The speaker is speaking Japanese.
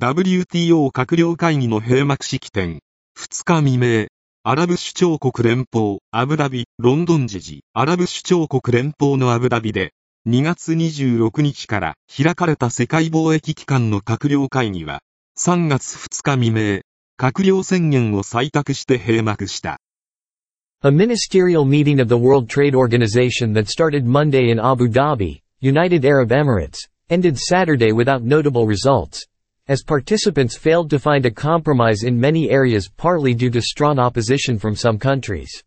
WTO 閣僚会議の閉幕式典、2日未明、アラブ首長国連邦、アブダビ、ロンドン時事、アラブ首長国連邦のアブダビで、2月26日から開かれた世界貿易機関の閣僚会議は、3月2日未明、閣僚宣言を採択して閉幕した。A ministerial meeting of the World Trade Organization that started Monday in Abu Dhabi, United Arab Emirates, ended Saturday without notable results, as participants failed to find a compromise in many areas partly due to strong opposition from some countries.